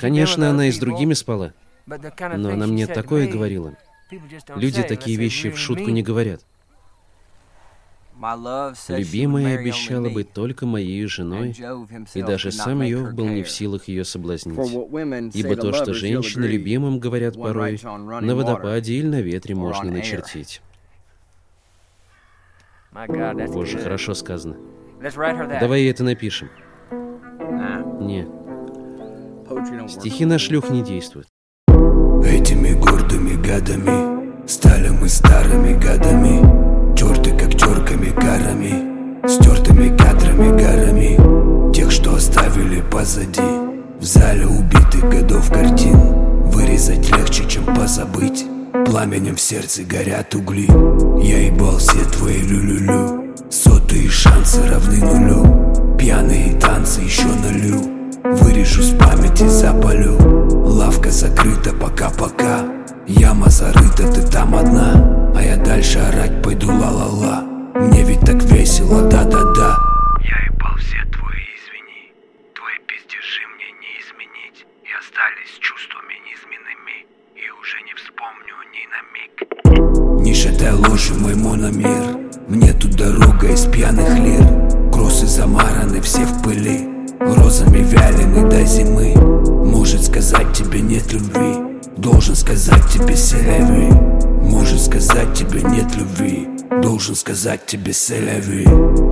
Конечно, она и с другими спала, но она мне такое говорила. Люди такие вещи в шутку не говорят. Любимая обещала быть только моей женой, и даже сам Йов был не в силах ее соблазнить. Ибо то, что женщины любимым говорят порой, на водопаде или на ветре можно начертить. Боже, хорошо сказано. Давай это напишем. Не. Стихи на шлюх не действуют. Этими гордыми годами Стали мы старыми годами Терты как терками карами Стертыми кадрами горами Тех, что оставили позади В зале убитых годов картин. Вырезать легче, чем позабыть. Пламенем в сердце горят угли. Я ебал все твои лю-лю-лю. Сотые шансы равны нулю запалю Лавка закрыта, пока-пока Яма зарыта, ты там одна. А я дальше орать пойду ла-ла-ла. Мне ведь так весело, да-да-да. Я ебал все твои извини. Твои пиздежи мне не изменить. И остались чувствами низменными. И уже не вспомню ни на миг. Не шатай ложью мой мономер. Мне тут дорога из пьяных лир. Кроссы замараны, все в пыли. Розами вялены до зимы любви. Должен сказать тебе селяви Может сказать тебе нет любви. Должен сказать тебе селяви